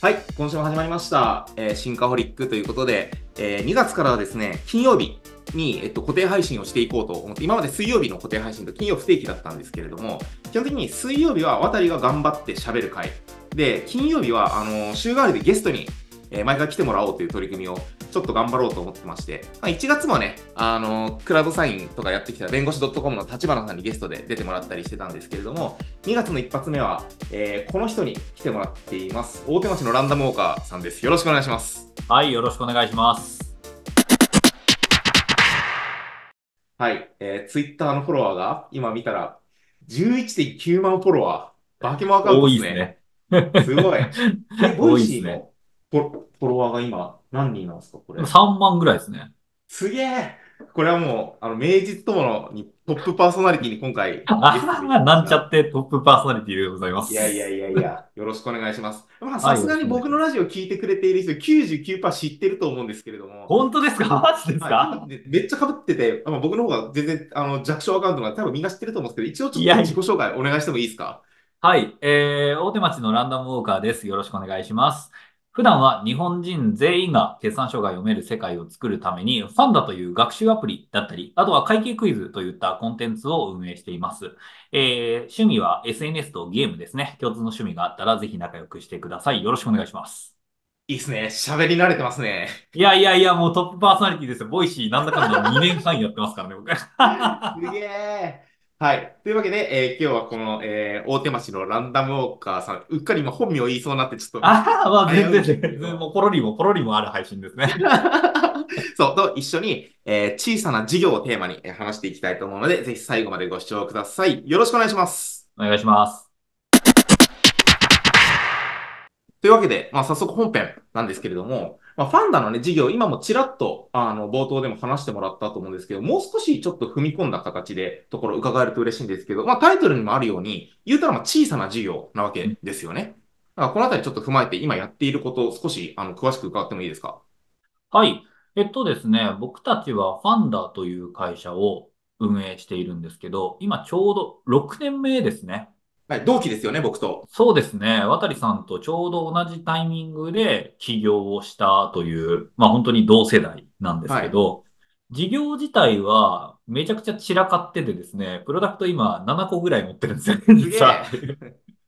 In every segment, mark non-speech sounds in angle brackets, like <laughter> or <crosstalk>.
はい、今週も始まりました、えー、シンカホリックということで、えー2月からはですね、金曜日に、えっと、固定配信をしていこうと思って、今まで水曜日の固定配信と金曜不定期だったんですけれども、基本的に水曜日は渡りが頑張って喋る回。で、金曜日は、あの週替わりでゲストに、えー毎回来てもらおうという取り組みをちょっと頑張ろうと思ってまして、まあ、1月もね、あのクラウドサインとかやってきた弁護士 .com の立花さんにゲストで出てもらったりしてたんですけれども、2月の一発目は、えーこの人に来てもらっています。大手町のランダムウォーカーさんです。よろしくお願いします。はい、よろしくお願いします。はい、えー、ツイッターのフォロワーが今見たら11.9万フォロワー。バケモンアカウント多ですね。いですね。すごい。<laughs> え、ボ多イシーいですねのフォフォロワーが今何人なんですかこれ。3万ぐらいですね。すげえこれはもう、あの、名実とものにトップパーソナリティに今回、<laughs> なんちゃってトップパーソナリティでございます。いやいやいやいや、よろしくお願いします。まあ、さすがに僕のラジオ聞いてくれている人99%知ってると思うんですけれども。本当ですか？マジですか、はいでめっちゃ被ってて、まあ、僕の方が全然あの弱小アカウントなんで多分みんな知ってると思うんですけど、一応ちょっと自己紹介お願いしてもいいですか？はい、えー、大手町のランダムウォーカーです。よろしくお願いします。普段は日本人全員が決算書が読める世界を作るために、 Funda という学習アプリだったり、あとは会計クイズといったコンテンツを運営しています。えー、趣味は SNS とゲームですね。共通の趣味があったらぜひ仲良くしてください。よろしくお願いします。いいですね。喋り慣れてますね。いやいやいや、もうトップパーソナリティですよ。 Voicy なんだかんだ2年半やってますからね、僕。すげえ。はい。というわけで、えー今日はこの、えー大手町のランダムウォーカーさん、うっかり今本名言いそうになって、ちょっと。ああ、まあ全然、全然、もうポロリもポロリもある配信ですね。<laughs> そう、と一緒に、えー小さな事業をテーマにえー話していきたいと思うので、ぜひ最後までご視聴ください。よろしくお願いします。お願いします。というわけで、まあ、早速本編なんですけれども、まあ、ファンダのね、事業、今もちらっと、あの、冒頭でも話してもらったと思うんですけど、もう少しちょっと踏み込んだ形で、ところ伺えると嬉しいんですけど、まあ、タイトルにもあるように、言うたらまあ小さな事業なわけですよね。だからこのあたりちょっと踏まえて、今やっていることを少し、あの、詳しく伺ってもいいですか？はい。えっとですね、僕たちはファンダという会社を運営しているんですけど、今ちょうど6年目ですね。はい、同期ですよね、僕と。そうですね。渡さんとちょうど同じタイミングで起業をしたという、まあ本当に同世代なんですけど、事業自体はめちゃくちゃ散らかっててですね、プロダクト今7個ぐらい持ってるんですよ。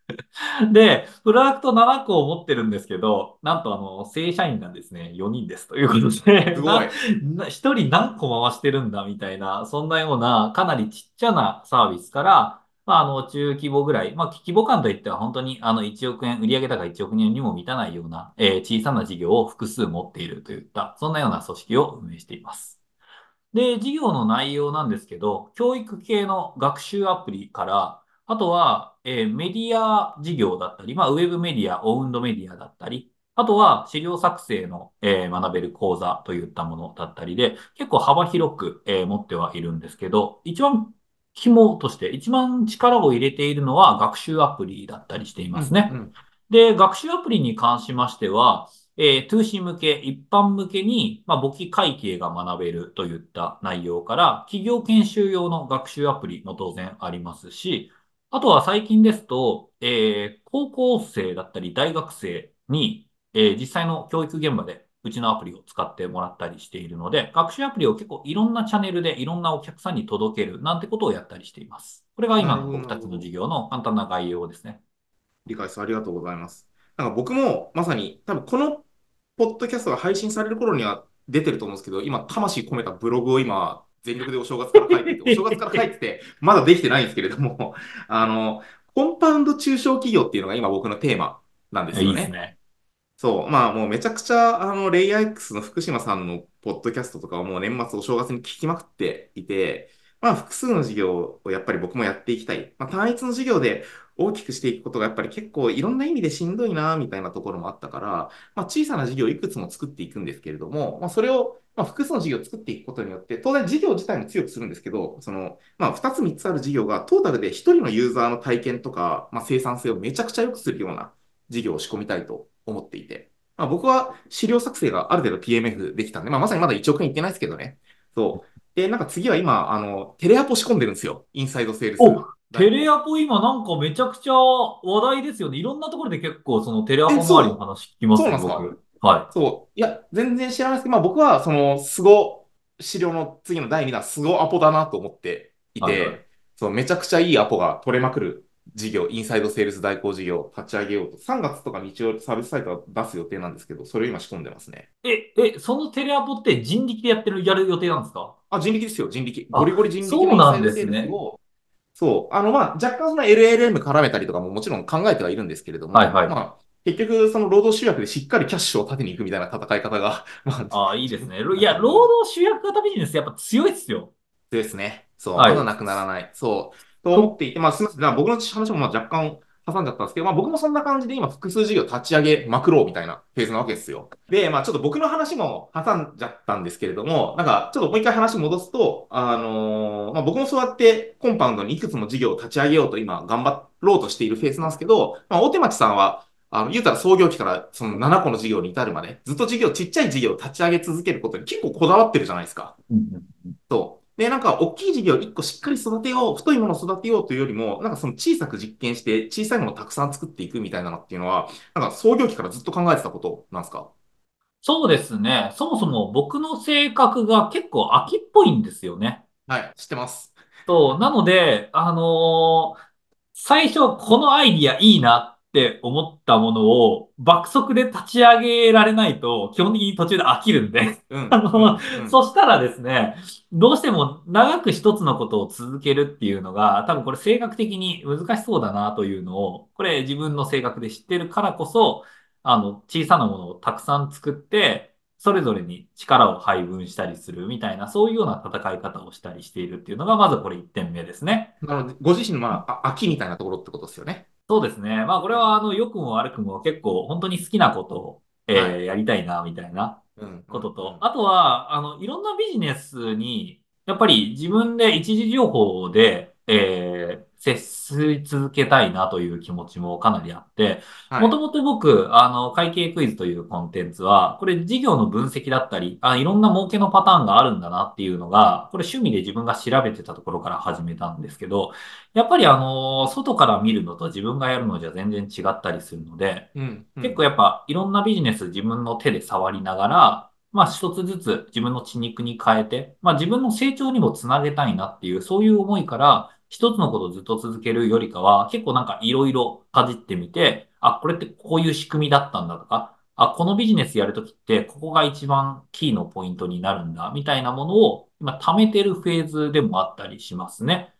<laughs> で、プロダクト7個を持ってるんですけど、なんとあの、正社員がですね、4人ですということで、すごい。な一人何個回してるんだみたいな、そんなようなかなりちっちゃなサービスから、まあ、あの、中規模ぐらい、まあ、規模感といっては本当にあの1億円、売上高1億円にも満たないような、えー小さな事業を複数持っているといった、そんなような組織を運営しています。で、事業の内容なんですけど、教育系の学習アプリから、あとは、えーメディア事業だったり、まあ、ウェブメディア、オウンドメディアだったり、あとは資料作成の、えー学べる講座といったものだったりで、結構幅広く、えー持ってはいるんですけど、一番肝として、一番力を入れているのは学習アプリだったりしていますね。うんうんで、学習アプリに関しましては、えー、2C 向け、一般向けに、まあ、簿記会計が学べるといった内容から、企業研修用の学習アプリも当然ありますし、あとは最近ですと、えー高校生だったり大学生に、えー実際の教育現場でうちのアプリを使ってもらったりしているので、学習アプリを結構いろんなチャンネルでいろんなお客さんに届けるなんてことをやったりしています。これが今の僕たちの事業の簡単な概要ですね。理解です。ありがとうございます。なんか僕もまさに、多分このポッドキャストが配信される頃には出てると思うんですけど、今、魂込めたブログを今、全力でお正月から書いてて、<laughs> お正月から書いてて、まだできてないんですけれども、<laughs> あの、コンパウンド中小企業っていうのが今僕のテーマなんですよね。いいですね。そう、まあもうめちゃくちゃ、あの、レイヤー X の福島さんのポッドキャストとかをもう年末お正月に聞きまくっていて、まあ複数の事業をやっぱり僕もやっていきたい。まあ単一の事業で大きくしていくことがやっぱり結構いろんな意味でしんどいな、みたいなところもあったから、まあ小さな事業をいくつも作っていくんですけれども、まあそれを、まあ複数の事業を作っていくことによって、当然事業自体も強くするんですけど、その、まあ2つ3つある事業がトータルで1人のユーザーの体験とか、まあ生産性をめちゃくちゃ良くするような事業を仕込みたいと思っていて、まあ、僕は資料作成がある程度 PMF できたんで、まあ、まさにまだ1億円いってないですけどね。そう。で、なんか次は今、あの、テレアポ仕込んでるんですよ。インサイドセールス。おテレ。アポ今なんかめちゃくちゃ話題ですよね。いろんなところで結構そのテレアポえ、周りの話聞きますよ、そうなんですか？僕。はそう。いや、全然知らないですけど、まあ僕は、その、スゴ資料の次の第2弾、スゴアポだなと思っていい。はいはい。て、そう、めちゃくちゃいいアポが取れまくる事業、インサイドセールス代行事業を立ち上げようと、3月とかに一応サービスサイトは出す予定なんですけど、それを今仕込んでますね。え、え、そのテレアポって人力でやってる、やる予定なんですか？あ、人力ですよ、人力。ゴリゴリあ、人力のそうなんインサイドセーですね。ルスを、そう、あの、まあ、若干その LLM 絡めたりとかももちろん考えてはいるんですけれども、はいはい。まあ、結局、その労働集約でしっかりキャッシュを立てに行くみたいな戦い方が、<laughs> まあ、あ、いいですね。ろ <laughs> いや、労働集約型ビジネスやっぱ強いっすよ。ですね。そう、はい。まだなくならない。そう、と思っそていて、まあ、すみません。僕の話もまあ若干挟んじゃったんですけど、まあ僕もそんな感じで今複数事業立ち上げまくろうみたいなフェーズなわけですよ。で、まあちょっと僕の話も挟んじゃったんですけれども、なんかちょっともう一回話戻すと、あのーまあ僕もそうやってコンパウンドにいくつも事業を立ち上げようと今頑張ろうとしているフェーズなんですけど、まあ大手町さんは、あの、言うたら創業期からその7個の事業に至るまで、ずっと事業、ちっちゃい事業を立ち上げ続けることに結構こだわってるじゃないですか。そう。で、なんか、大きい事業を1個しっかり育てよう、太いものを育てようというよりも、なんかその小さく実験して、小さいものをたくさん作っていくみたいなのっていうのは、なんか創業期からずっと考えてたことなんですか？そうですね。そもそも僕の性格が結構秋っぽいんですよね。はい、知ってます。そう、なので、あのー最初このアイディアいいなって思ったものを爆速で立ち上げられないと基本的に途中で飽きるんでう <laughs> あの、ん、うん。そしたらですね、どうしても長く一つのことを続けるっていうのが多分これ性格的に難しそうだなというのを、これ自分の性格で知ってるからこそ、あの、小さなものをたくさん作って、それぞれに力を配分したりするみたいな、そういうような戦い方をしたりしているっていうのが、まずこれ1点目ですね。なので、ご自身の、まあ、あ秋みたいなところってことですよね。そうですね。まあ、これは、あの、良くも悪くも結構本当に好きなことを、はい。えーやりたいな、みたいなうん、うん、うことと、ん。あとは、あの、いろんなビジネスに、やっぱり自分で一時情報で、えー接し続けたいなという気持ちもかなりあって、はい。もともと僕、あの、会計クイズというコンテンツは、これ事業の分析だったり、あ、いろんな儲けのパターンがあるんだなっていうのが、これ趣味で自分が調べてたところから始めたんですけど、やっぱりあの、外から見るのと自分がやるのじゃ全然違ったりするので、うん、うん。結構やっぱいろんなビジネス自分の手で触りながら、まあ一つずつ自分の血肉に変えて、まあ自分の成長にもつなげたいなっていう、そういう思いから、一つのことをずっと続けるよりかは、結構なんかいろいろかじってみて、あ、これってこういう仕組みだったんだとか、あ、このビジネスやるときって、ここが一番キーのポイントになるんだ、みたいなものを今貯めてるフェーズでもあったりしますね。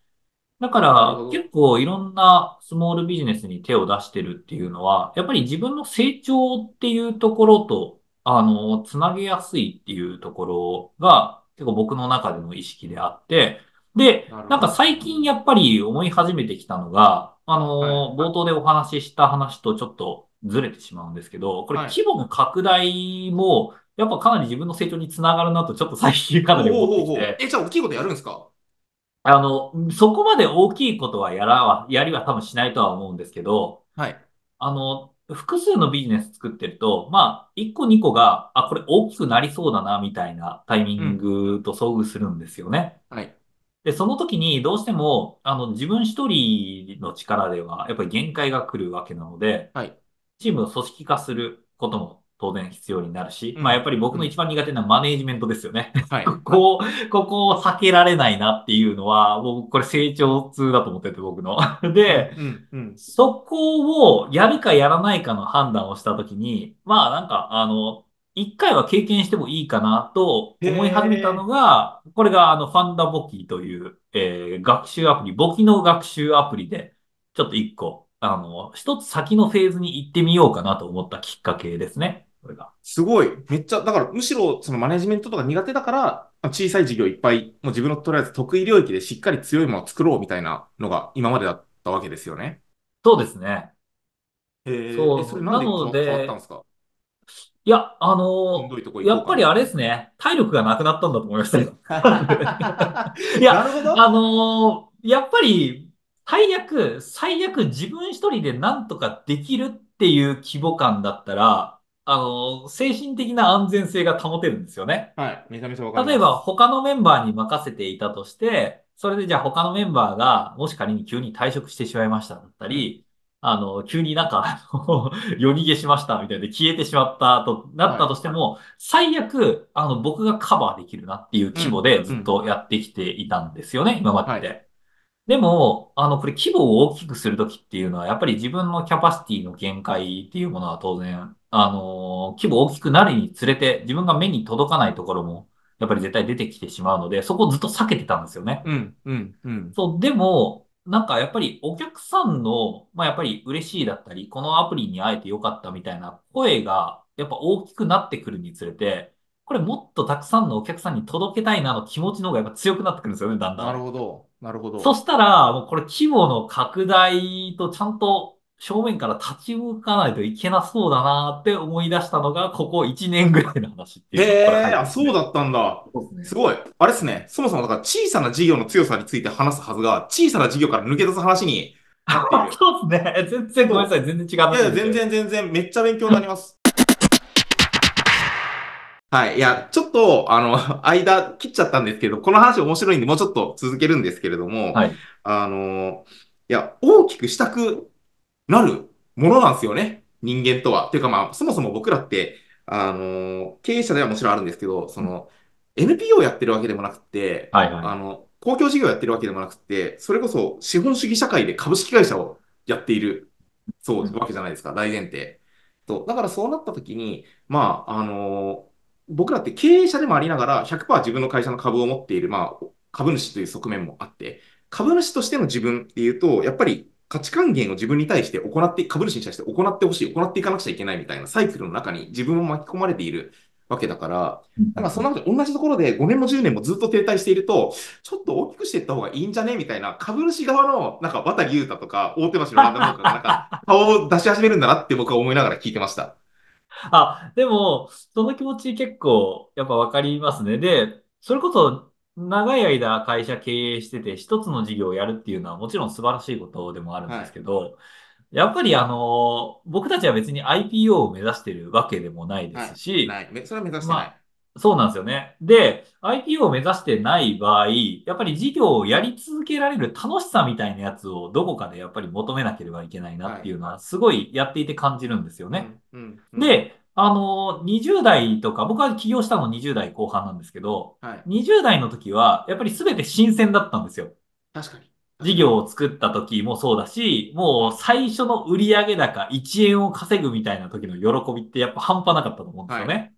だから。結構いろんなスモールビジネスに手を出してるっていうのは、やっぱり自分の成長っていうところと、あの、つなげやすいっていうところが結構僕の中での意識であって、で、なんか。最近やっぱり思い始めてきたのが、あはい。の、冒頭でお話しした話とちょっとずれてしまうんですけど、これはい。規模の拡大も、やっぱかなり自分の成長につながるなとちょっと最近かなり思ってきて。え、じゃあ大きいことやるんですか？あの、そこまで大きいことはやらは、やりは多分しないとは思うんですけど、はい。あの、複数のビジネス作ってると、まあ、1個2個が、あ、これ大きくなりそうだな、みたいなタイミンうん。グと遭遇するんですよね。はい。で、その時にどうしても、あの、自分一人の力では、やっぱり限界が来るわけなので、はい。チームを組織化することも当然必要になるし、まあやっうん。ぱり僕の一うん。番苦手なマネージメントですよね。はこい。はい。こを、ここを避けられないなっていうのは、もうこれ成長痛だと思ってて僕の。で、うん。うん。うん。そこをやるかやらないかの判断をしたときに、まあなんかあの、一回は経験してもいいかなとへ思い始めたのえ。が、これがあのファンダ簿記という、えー学習アプリ、簿記の学習アプリで、ちょっと一個、あの、一つ先のフェーズに行ってみようかなと思ったきっかけですね。これが。すごい。めっちゃ、だからむしろそのマネジメントとか苦手だから、小さい事業いっぱい、もう自分のとりあえず得意領域でしっかり強いものを作ろうみたいなのが今までだったわけですよね。そうですね。へえ、え、そう。ななんで変わったんで、すか？いや、あの、どいとこ行こうかやっぱりあれ。ですね。体力がなくなったんだと思いましたよ。<laughs> いや。あのーやっぱり、最悪、最悪自分一人で何とかできるっていう規模感だったら、あのー精神的な安全性が保てるんですよね。はい。めちゃめちゃわかり例えば。他のメンバーに任せていたとして、それでじゃあ他のメンバーが、もし仮に急に退職してしまいましただったうんり、あの、急になんか、<laughs> 夜逃げしましたみたいで消えてしまったとなったとしても、最悪、あの、僕がカバーできるなっていう規模でずっとやってきていたんですよね、今まではで。でも、あの、これ規模を大きくするときっていうのは、やっぱり自分のキャパシティの限界っていうものは当然、あの、規模大きくなるにつれて、自分が目に届かないところも、やっぱり絶対出てきてしまうので、そこをずっと避けてたんですよね。うん、うん、うん。そう、でも、なんかやっぱりお客さんの、まあやっぱり嬉しいだったり、このアプリに会えてよかったみたいな声が、やっぱ大きくなってくるにつれて、これもっとたくさんのお客さんに届けたいなの気持ちの方がやっぱ強くなってくるんですよね、だんだん。なるほど。なるほど。そしたら、もうこれ規模の拡大とちゃんと正面から立ち向かないといけなそうだなって思い出したのが、ここ1年ぐらいの話っていうへえ、あ、そうだったんだ。すね。すごい。あれですね。そもそもだから小さな事業の強さについて話すはずが、小さな事業から抜け出す話になっている。<laughs> そうですね。全然ごめんなさい。全然違ういや全然全然、めっちゃ勉強になります。はい。いや、ちょっと、あの、<laughs> 間切っちゃったんですけど、この話面白いんで、もうちょっと続けるんですけれども、はい。あの、いや、大きくしたくなるものなんですよね。人間とは。っていうかまあ、そもそも僕らって、あの、経営者ではもちろんあるんですけど、その、NPO をやってるわけでもなくて、はいはい。あの、公共事業をやってるわけでもなくて、それこそ資本主義社会で株式会社をやっている、そう、うんわけじゃないですか、大前提。そう、だからそうなった時に、まあ、あの僕らって経営者でもありながら100%自分の会社の株を持っている、まあ、株主という側面もあって、株主としての自分っていうと、やっぱり価値還元を自分に対して行って、株主に対して行ってほしい、行っていかなくちゃいけないみたいなサイクルの中に自分も巻き込まれているわけだから、だからその中で同じところで5年も10年もずっと停滞していると、ちょっと大きくしていった方がいいんじゃね？みたいな、株主側の、なんか渡裕太とか、大手橋のランダムとかが、なんか、<laughs> 顔を出し始めるんだなって僕は思いながら聞いてました。あ、でも、その気持ち結構、やっぱわかりますね。で、それこそ、長い間会社経営してて、一つの事業をやるっていうのはもちろん素晴らしいことでもあるんですけど、やっぱりあの、僕たちは別に IPO を目指してるわけでもないですし、ない。めそれは目指してない。そうなんですよね。で、IPO を目指してない場合、やっぱり事業をやり続けられる楽しさみたいなやつをどこかでやっぱり求めなければいけないなっていうのはすごいやっていて感じるんですよね。うん、うんうんで、あの、20代とか、僕は起業したの20代後半なんですけど、はい。20代の時はやっぱり全て新鮮だったんですよ。確かに。事業を作った時もそうだし、もう最初の売上高1円を稼ぐみたいな時の喜びってやっぱ半端なかったと思うんですよね。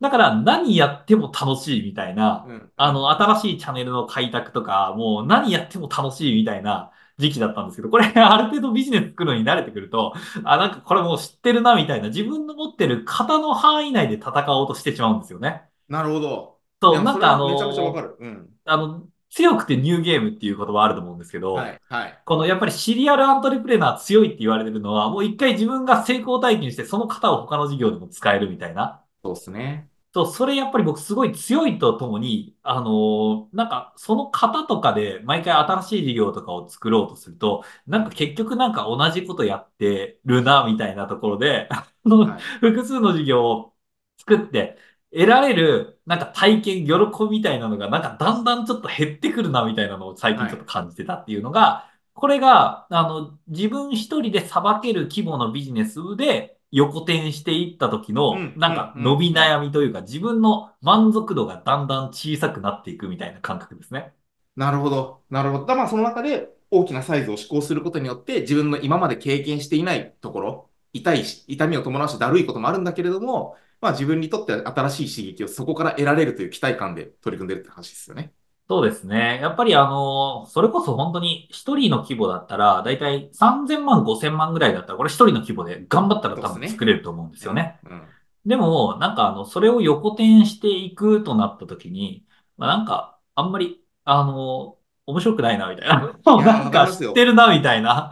だから何やっても楽しいみたいな、うん。あの、新しいチャンネルの開拓とか、もう何やっても楽しいみたいな時期だったんですけど、これ <laughs> ある程度ビジネス作るのに慣れてくると、あ、なんかこれもう知ってるなみたいな、自分の持ってる型の範囲内で戦おうとしてしまうんですよね。なるほど。そう、なんかあのめちゃめちゃわかる。うん。あの、強くてニューゲームっていう言葉あると思うんですけど、はい。はい。このやっぱりシリアルアントレプレナー強いって言われてるのは、もう一回自分が成功体験して、その型を他の事業でも使えるみたいな。そうですね。そう、それやっぱり僕すごい強いとともに、あのーなんかその型とかで毎回新しい事業とかを作ろうとすると、なんか結局なんか同じことやってるな、みたいなところで、あの、はい。複数の事業を作って得られるなんか体験、喜びみたいなのがなんかだんだんちょっと減ってくるなみたいなのを最近ちょっと感じてたっていうのが、これが、あの、自分一人でさばける規模のビジネスで横転していった時のうん、なんかうん伸び悩みというか、自分の満足度がだんだん小さくなっていくみたいな感覚ですね。なるほど。なるほど。だまあ、その中で大きなサイズを施行することによって、自分の今まで経験していないところ、痛いし、痛みを伴うし、だるいこともあるんだけれども、まあ自分にとっては新しい刺激をそこから得られるという期待感で取り組んでるって話ですよね。そうですね。やっぱりあの、それこそ本当に一人の規模だったら、だいたい3000万、5000万ぐらいだったら、これ一人の規模で頑張ったら多分作れると思うんですよね。うん。でも、なんかあの、それを横転していくとなった時に、まあ、なんか、あんまり、あの、面白くないな、みたいな。や <laughs> なんか知ってるな、みたいな、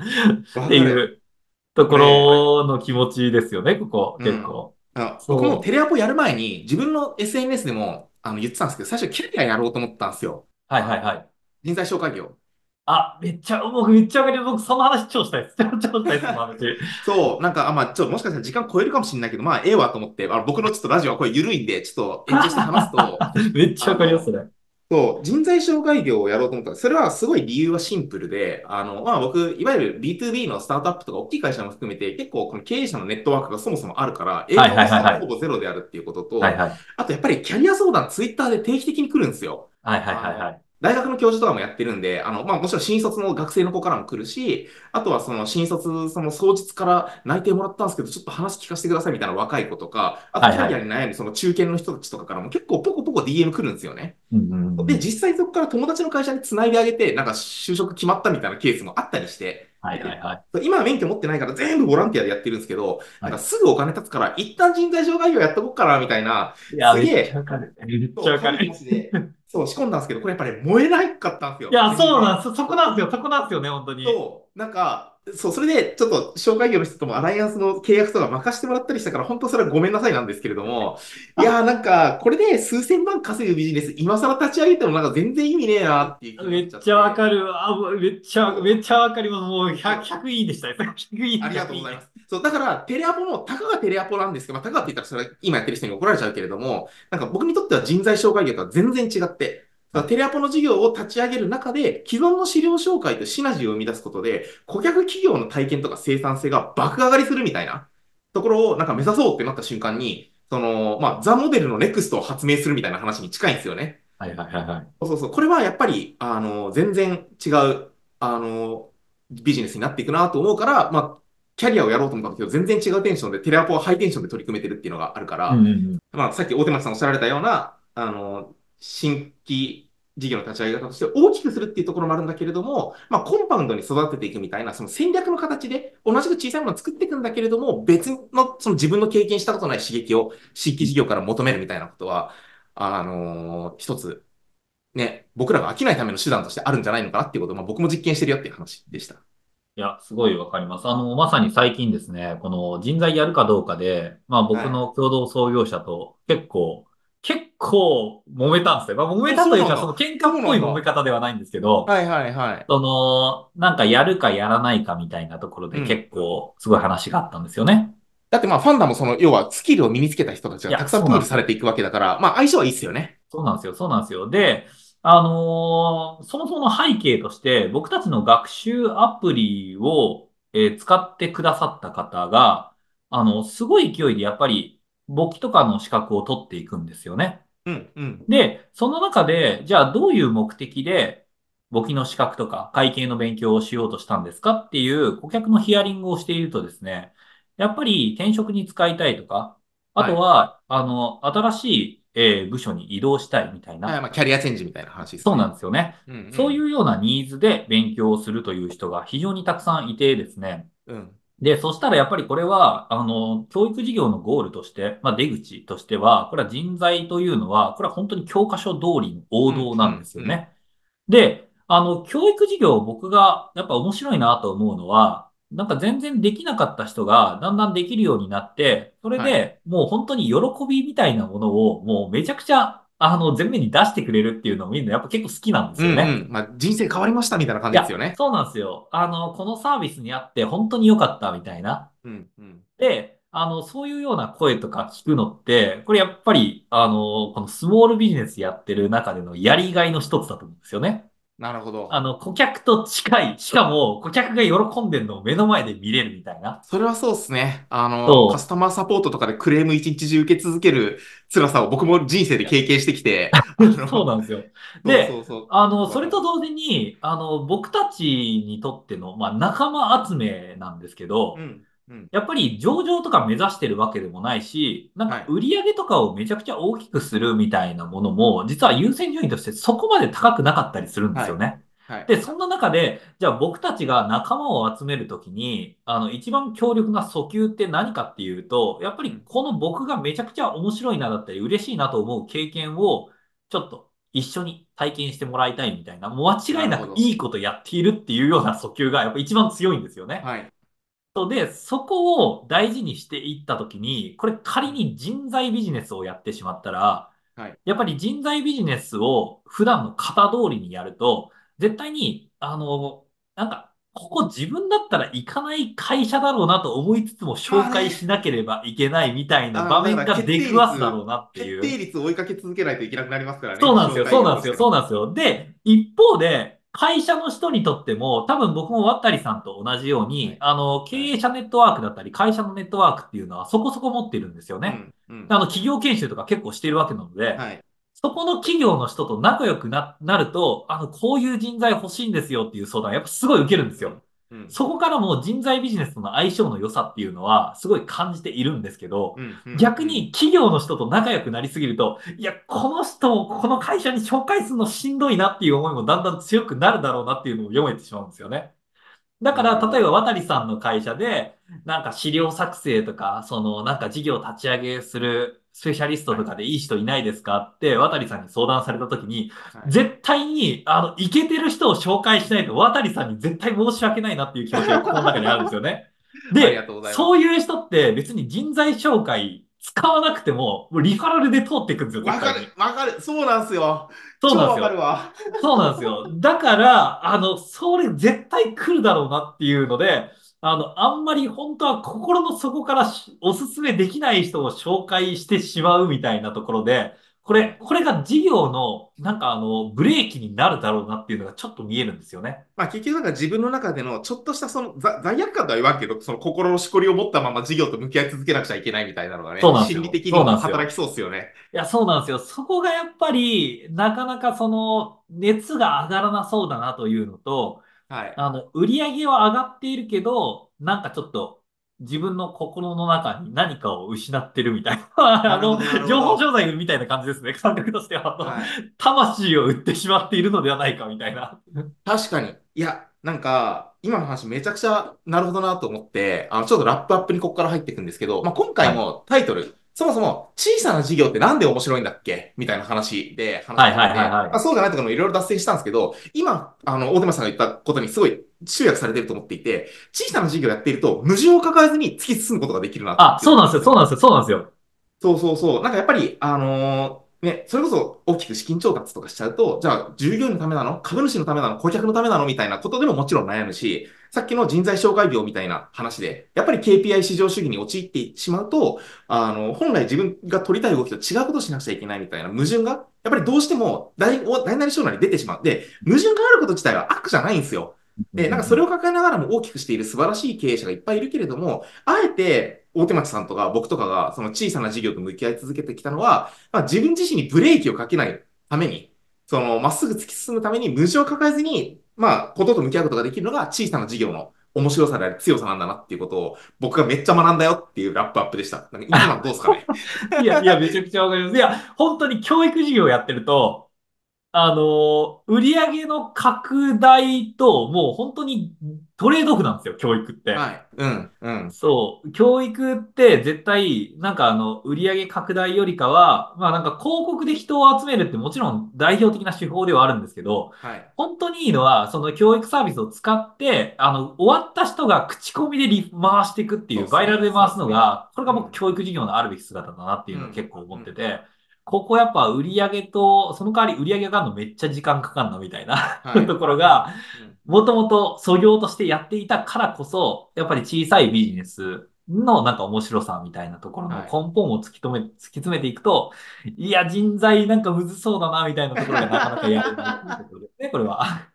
ってい。うところの気持ちですよね、ここ、うん結構。う僕もテレアポやる前に、自分の SNS でもあの言ってたんですけど、最初キャリアやろうと思ったんですよ。はいはいはい。人材紹介業。あ、めっちゃ、僕めっちゃわかり。僕その話超したいです。<laughs> 超したいです、その話。<laughs> そう、なんか、あ、まあ、ちょっともしかしたら時間超えるかもしれないけど、まあ、ええわと思って、あの僕のちょっとラジオはこれ緩いんで、ちょっと延長して話すと、<laughs> めっちゃわかります、それ。そう、人材障害業をやろうと思ったら、それはすごい理由はシンプルで、あの、まあ僕、いわゆる B2B のスタートアップとか大きい会社も含めて、結構この経営者のネットワークがそもそもあるから、営業の差はほぼゼロであるっていうことと、はいはい。あとやっぱりキャリア相談、ツイッターで定期的に来るんですよ。はいはいはいはい。大学の教授とかもやってるんで、あの、まあ、もちろん新卒の学生の子からも来るし、あとはその新卒、その早日から内定もらったんですけど、ちょっと話聞かせてくださいみたいな若い子とか、あとキャリアに悩むその中堅の人たちとかからも結構ポコポコ DM 来るんですよね。で、実際そこから友達の会社に繋いであげて、なんか就職決まったみたいなケースもあったりして、はいはいはい。今は免許持ってないから全部ボランティアでやってるんですけど、なんかすぐお金立つから、一旦人材障害業やっとこうかな、みたいな。いや、すげえ。めっちゃわかる。めっちゃわかる。そう、仕込んだんですけど、これやっぱり燃えなかったんですよ。いや、そうなんです。そこなんですよ。そこなんですよね、本当に。そう。なんか、そう、それで、ちょっと、紹介業の人ともアライアンスの契約とか任せてもらったりしたから、本当それはごめんなさいなんですけれども、いやーなんか、これで数千万稼ぐビジネス、今更立ち上げてもなんか全然意味ねえなっていうめっちゃわかる。あ、めっちゃ、めっちゃわかります。もう100、100いいでしたね。<laughs> 100いい。ありがとうございます。そう、だから、テレアポも、たかがテレアポなんですけど、まあ、たかがって言ったらそれは今やってる人に怒られちゃうけれども、なんか僕にとっては人材紹介業とは全然違って、テレアポの事業を立ち上げる中で、既存の資料紹介とシナジーを生み出すことで、顧客企業の体験とか生産性が爆上がりするみたいなところをなんか目指そうってなった瞬間に、その、まあ、ザ・モデルのネクストを発明するみたいな話に近いんですよね。はいはいはいはい。そうそうそう。これはやっぱり、あの、全然違う、あの、ビジネスになっていくなと思うから、まあ、キャリアをやろうと思った時は全然違うテンションで、テレアポはハイテンションで取り組めてるっていうのがあるから、うんうんうん、まあ、さっき大手町さんおっしゃられたような、あの、新規事業の立ち上げ方として大きくするっていうところもあるんだけれども、まあ、コンパウンドに育てていくみたいな、その戦略の形で同じく小さいものを作っていくんだけれども、別のその自分の経験したことない刺激を新規事業から求めるみたいなことは、あのー、一つ、ね、僕らが飽きないための手段としてあるんじゃないのかなっていうことを、まあ、僕も実験してるよっていう話でした。いや、すごいわかります。あの、まさに最近ですね、この人材やるかどうかで、まあ僕の共同創業者と結構結構揉めたんですよ。まあ、揉めたというか、その喧嘩っぽい揉め方ではないんですけど、はいはいはい。その、なんかやるかやらないかみたいなところで結構すごい話があったんですよね。だってまあファンダもその、要はスキルを身につけた人たちがたくさんプールされていくわけだから、まあ相性はいいっすよね。そうなんですよ、そうなんですよ。で、あのー、そもそもの背景として、僕たちの学習アプリを、えー、使ってくださった方が、あの、すごい勢いでやっぱり簿記とかの資格を取っていくんですよね。うんうん、で、その中で、じゃあどういう目的で簿記の資格とか会計の勉強をしようとしたんですかっていう顧客のヒアリングをしているとですね、やっぱり転職に使いたいとか、あとは、はい、あの、新しい、えー、部署に移動したいみたいな。はい、まあ、キャリアチェンジみたいな話ですね。そうなんですよね、うんうん。そういうようなニーズで勉強をするという人が非常にたくさんいてですね。うん。で、そしたらやっぱりこれは、あの、教育事業のゴールとして、まあ、出口としては、これは人材というのは、これは本当に教科書通りの王道なんですよね。で、あの、教育事業僕がやっぱ面白いなと思うのは、なんか全然できなかった人がだんだんできるようになって、それでもう本当に喜びみたいなものをもうめちゃくちゃあの、前面に出してくれるっていうのを見るのやっぱ結構好きなんですよね。うん、うん、まあ、人生変わりましたみたいな感じですよね。そうなんですよ。あの、このサービスにあって本当に良かったみたいな。うん、うん。で、あの、そういうような声とか聞くのって、これやっぱり、あの、このスモールビジネスやってる中でのやりがいの一つだと思うんですよね。なるほど。あの、顧客と近い、しかも顧客が喜んでるのを目の前で見れるみたいな。それはそうですね。あの、カスタマーサポートとかでクレーム一日中受け続ける辛さを僕も人生で経験してきて。<laughs> そうなんですよ。で、そうそうそうあの、それと同時に、あの、僕たちにとっての、まあ、仲間集めなんですけど、うんやっぱり上場とか目指してるわけでもないし、なんか売り上げとかをめちゃくちゃ大きくするみたいなものも、実は優先順位としてそこまで高くなかったりするんですよね。はいはい、で、そんな中で、じゃあ僕たちが仲間を集めるときに、あの、一番強力な訴求って何かっていうと、やっぱりこの僕がめちゃくちゃ面白いなだったり嬉しいなと思う経験を、ちょっと一緒に体験してもらいたいみたいな、もう間違いなくいいことやっているっていうような訴求がやっぱ一番強いんですよね。はい。で、そこを大事にしていったときに、これ仮に人材ビジネスをやってしまったら、はい、やっぱり人材ビジネスを普段の型通りにやると、絶対に、あの、なんか、ここ自分だったら行かない会社だろうなと思いつつも紹介しなければいけないみたいな場面が出くわすだろうなっていう。決定率を追いかけ続けないといけなくなりますからね。そうなんですよ、そうなんですよ、そうななんですよ。で、一方で、会社の人にとっても、多分僕も渡さんと同じように、はいあの、経営者ネットワークだったり、会社のネットワークっていうのはそこそこ持ってるんですよね。うん。うんあの、企業研修とか結構しているわけなので、はい。そこの企業の人と仲良くな、なると、あの、こういう人材欲しいんですよっていう相談、やっぱすごい受けるんですよ。うん。そこからも人材ビジネスとの相性の良さっていうのは、すごい感じているんですけど、うんうん逆に企業の人と仲良くなりすぎると、いや、この人をこの会社に紹介するのしんどいなっていう思いもだんだん強くなるだろうなっていうのを読めてしまうんですよね。だから、例えば渡さんの会社で、なんか資料作成とか、そのなんか事業立ち上げするスペシャリストとかでいい人いないですか？って渡さんに相談された時に、はい絶対に、あの、イケてる人を紹介しないと渡さんに絶対申し訳ないなっていう気持ちが心の中にあるんですよね。<laughs> で。そういう人って別に人材紹介使わなくても、もうリファラルで通っていくんですよ、わかる、わかる。そうなんですよ。そうなんですよ。そうなんですよ。だから、あの、それ絶対来るだろうなっていうので、あの、あんまり本当は心の底からしおすすめできない人を紹介してしまうみたいなところで、これ、これが事業の、なんかあの、ブレーキになるだろうなっていうのがちょっと見えるんですよね。まあ結局なんか自分の中でのちょっとしたそのざ罪悪感とは言わんけど、その心のしこりを持ったまま事業と向き合い続けなくちゃいけないみたいなのがね、心理的にもそうなんですよ働きそうですよね。いや、そうなんですよ。そこがやっぱり、なかなかその、熱が上がらなそうだなというのと、はい。あの、売り上げは上がっているけど、なんかちょっと、自分の心の中に何かを失ってるみたいな、あの情報商材みたいな感じですね。感覚としては。はい魂を売ってしまっているのではないかみたいな。確かに。いや、なんか、今の話めちゃくちゃなるほどなと思って、あの、ちょっとラップアップにここから入っていくんですけど、まあ、今回もタイトル、そもそも小さな事業ってなんで面白いんだっけ？みたいな話で話してて、はいはいはいはい。まあそうじゃないとかもいろいろ脱線したんですけど、今、あの、大手間さんが言ったことにすごい集約されてると思っていて、小さな事業やっていると矛盾を抱えずに突き進むことができるなあ、そうなんですよ、そうなんですよ、そうなんですよ。そうそうそう。なんかやっぱり、あのーね、それこそ大きく資金調達とかしちゃうと、じゃあ従業員のためなの？株主のためなの？顧客のためなの？みたいなことでももちろん悩むし、さっきの人材紹介業みたいな話で、やっぱり KPI 市場主義に陥ってしまうと、あの、本来自分が取りたい動きと違うことしなくちゃいけないみたいな矛盾が、やっぱりどうしても大、大なり小なり出てしまう。で、矛盾があること自体は悪じゃないんですよ。で、なんかそれを抱えながらも大きくしている素晴らしい経営者がいっぱいいるけれども、あえて大手町さんとか僕とかがその小さな事業と向き合い続けてきたのは、まあ、自分自身にブレーキをかけないために、そのまっすぐ突き進むために矛盾を抱えずに、まあ、ことと向き合うことができるのが小さな事業の面白さであり強さなんだなっていうことを僕がめっちゃ学んだよっていうラップアップでした。なんか今のどうですかね？<laughs> いや、いや、めちゃくちゃわかります。いや、本当に教育事業やってると、あの、売上の拡大と、もう本当にトレードオフなんですよ、教育って。はい。うん、うん。そう。教育って絶対、なんかあの、売上拡大よりかは、まあなんか広告で人を集めるってもちろん代表的な手法ではあるんですけど、はい。本当にいいのは、その教育サービスを使って、あの、終わった人が口コミでリ回していくっていう、バイラルで回すのが、これがうん僕教育事業のあるべき姿だなっていうのを結構思ってて、ここやっぱ売上と、その代わり売上があるのめっちゃ時間かかんのみたいな、はい <laughs> ところが、うんもともと素業としてやっていたからこそ、やっぱり小さいビジネスのなんか面白さみたいなところのはい根本を突き止め、突き詰めていくと、いや、人材なんかむずそうだな、みたいなところがなかなかやれないっていうところですね、これは。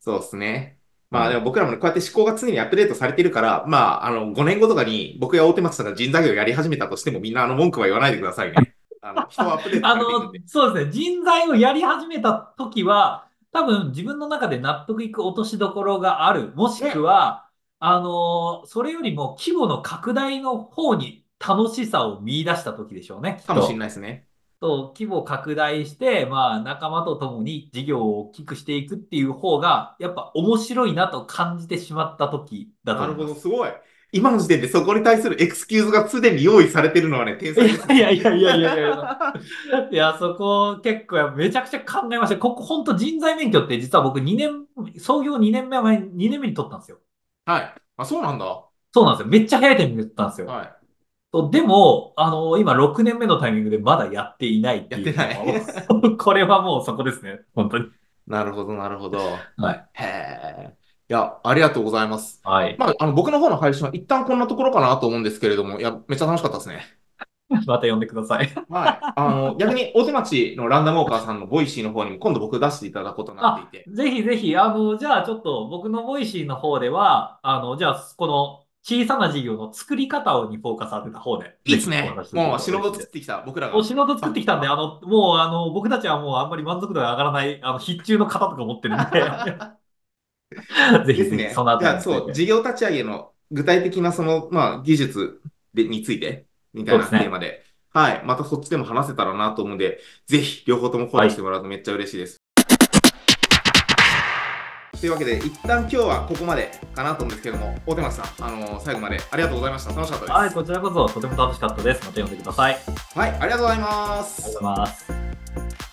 そうですね。まあでも僕らもね、こうやって思考が常にアップデートされてるから、まあ、あの、5年後とかに僕や大手町さんが人材業をやり始めたとしてもみんなあの文句は言わないでくださいね。あの、人はアップデートあので。、そうですね。人材をやり始めた時は、多分自分の中で納得いく落としどころがある。もしくは、あの、それよりも規模の拡大の方に楽しさを見出した時でしょうね。かもしれないですね。と規模拡大して、まあ仲間と共に事業を大きくしていくっていう方が、やっぱ面白いなと感じてしまった時だとなるほど、思います。すごい。今の時点でそこに対するエクスキューズがすでに用意されてるのはね、天才です、いやいやいやいやいや。いや、そこ結構めちゃくちゃ考えました。ここ本当人材免許って実は僕2年、創業2年目前、2年目に取ったんですよ。はい。あ、そうなんだ。はそうなんですよ。めっちゃ早いタイミングで取ったんですよ。い。そうでも、あの今6年目のタイミングでまだやっていないっていう。やって <laughs> これはもうそこですね。本当に。なるほど、なるほど。はい。へえ。や、ありがとうございます。はい。まあ、あの、僕の方の配信は一旦こんなところかなと思うんですけれども、いや、めっちゃ楽しかったですね。<laughs> また呼んでください。はい。あの、<laughs> 逆に、大手町のランダムウォーカーさんの Voicyの方にも今度僕出していただくことになっていて。ぜひぜひ、あの、じゃあちょっと僕の Voicyの方では、あの、じゃあこの小さな事業の作り方をにフォーカス当てた方で。いいですねもう、死ぬ作ってきた僕らが。お仕事作ってきたんで、あの、もう、あの、僕たちはもうあんまり満足度が上がらない、あの、必中の方とか持ってるんで、<laughs> <laughs> ぜひぜひ、ですね。そのあじゃあ、そう、事業立ち上げの具体的なその、まあ、技術でについて、みたいなテーマで、はい。またそっちでも話せたらなと思うんで、ぜひ、両方ともフォローしてもらうとめっちゃ嬉しいです。というわけで、一旦今日はここまでかなと思うんですけども、大手町さん、あの最後までありがとうございました。楽しかったです。はい、こちらこそとても楽しかったです。また呼んでください。ありがとはい、ありがとうございますうござい。ます。